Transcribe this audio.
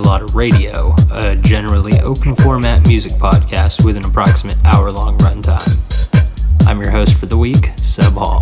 Enchilada Radio, a generally open format music podcast with an approximate hour long runtime. I'm your host for the week, Seb Hall.